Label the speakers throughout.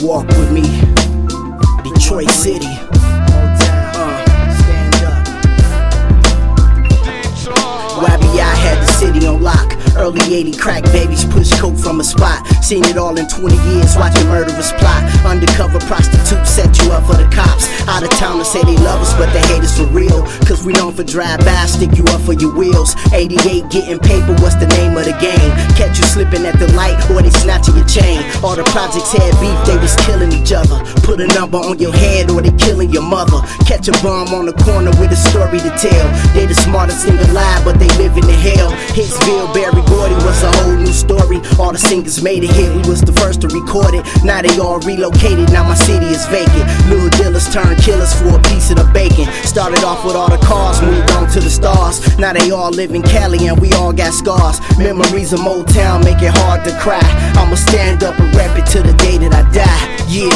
Speaker 1: Walk with me, Detroit City. 80 crack babies push coke from a spot. Seen it all in 20 years, watching murderers plot. Undercover prostitutes set you up for the cops. Out of town to say they love us, but they hate us for real. Cause we known for drive by, stick you up for your wheels. 88 getting paper, what's the name of the game? Catch you slipping at the light, or they snatching your chain. All the projects had beef, they was killing each other. Put a number on your head, or they killing your mother. Catch a bum on the corner with a story to tell. They the smartest thing alive, but they live in the hell. Hitsville, Berry Gordy was a whole new story. All the singers made it hit, we was the first to record it. Now they all relocated, now my city is vacant. Little dealers turned killers for a piece of the bacon. Started off with all the cars, moved on to the stars. Now they all live in Cali and we all got scars. Memories of Motown make it hard to cry. I'ma stand up and rap it to the day that I die. Yeah.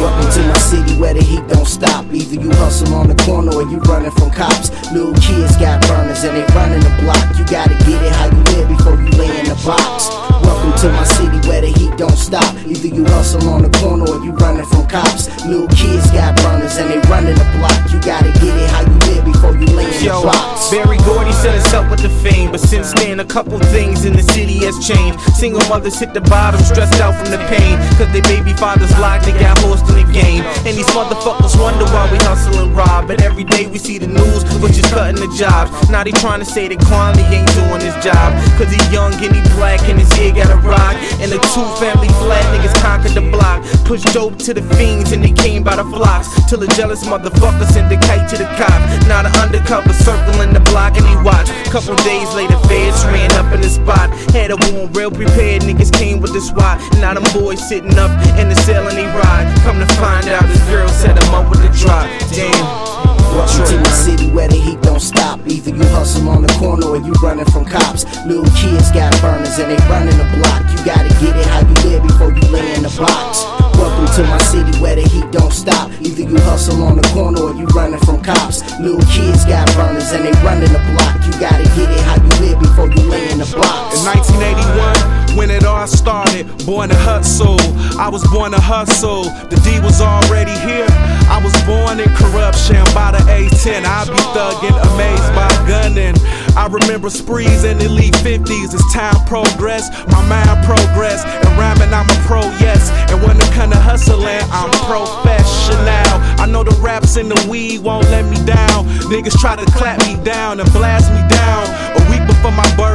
Speaker 1: Welcome to my city where the heat don't stop. Either hustle on the corner or you running from cops. Little kids got burners and they
Speaker 2: a couple things in the city has changed. Single mothers hit the bottom, stressed out from the pain, cause their baby fathers locked, they got horsed in the game. And these motherfuckers wonder why we hustle and rob, but every day we see the news, which is cutting the jobs. Now they trying to say that Kwame ain't doing his job, cause he young and he black and his ear got a rock. And the two family flat niggas conquered the block, pushed dope to the fiends and they came by the flocks. Till a jealous motherfucker sent the kite to the cop. Now the undercover circling the block and he watched. Couple days later, feds ran up in the spot. Had a real prepared. Niggas came with the SWAT. Now them boys sitting up in the cell and they ride. Come to find out, this girl set him up with the drop. Damn.
Speaker 1: Welcome to my city where the heat don't stop. Either you hustle on the corner or you running from cops. Little kids got burners and they running the block. You gotta get it how you live before you lay in the box. Welcome to my city where the heat don't stop. Either you hustle on the corner or you running from cops. Little kids got burners and they running the block. You gotta get it how lay in the box.
Speaker 3: In 1981, when it all started, born to hustle. I was born to hustle. The D was already here. I was born in corruption by the A10. I be thugging, amazed by gunning. I remember sprees in the elite 50s. As time progressed, my mind progressed. And rhyming, I'm a pro, yes. And when it come to hustling, I'm professional. I know the raps and the weed won't let me down. Niggas try to clap me down and blast me down. A week before my birthday.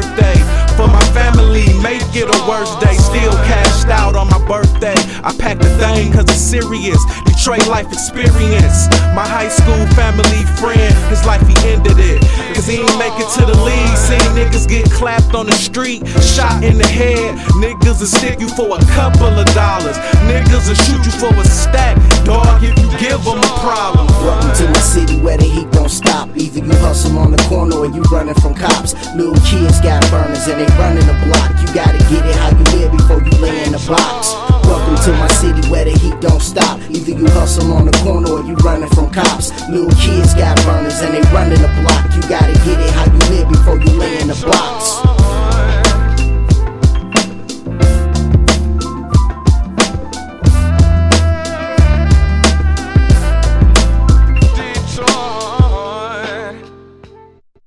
Speaker 3: It a worse day. Still cashed out on my birthday. I packed the thing cause it's serious. Detroit life experience. My high school family friend, his life he ended it. Cause he ain't make it to the league. Seen niggas get clapped on the street, shot in the head. Niggas will stick you for a couple of dollars. Niggas will shoot you for a stack. Dog, if you give them a problem.
Speaker 1: Welcome to my city where the heat don't stop. Either you hustle on the corner or you running from cops. Kids got burners and they running the block. You gotta get it how you live before you lay in the box. Welcome to my city where the heat don't stop. Either you hustle on the corner or you running from cops. Little kids got burners and they running the block. You gotta get it how you live before you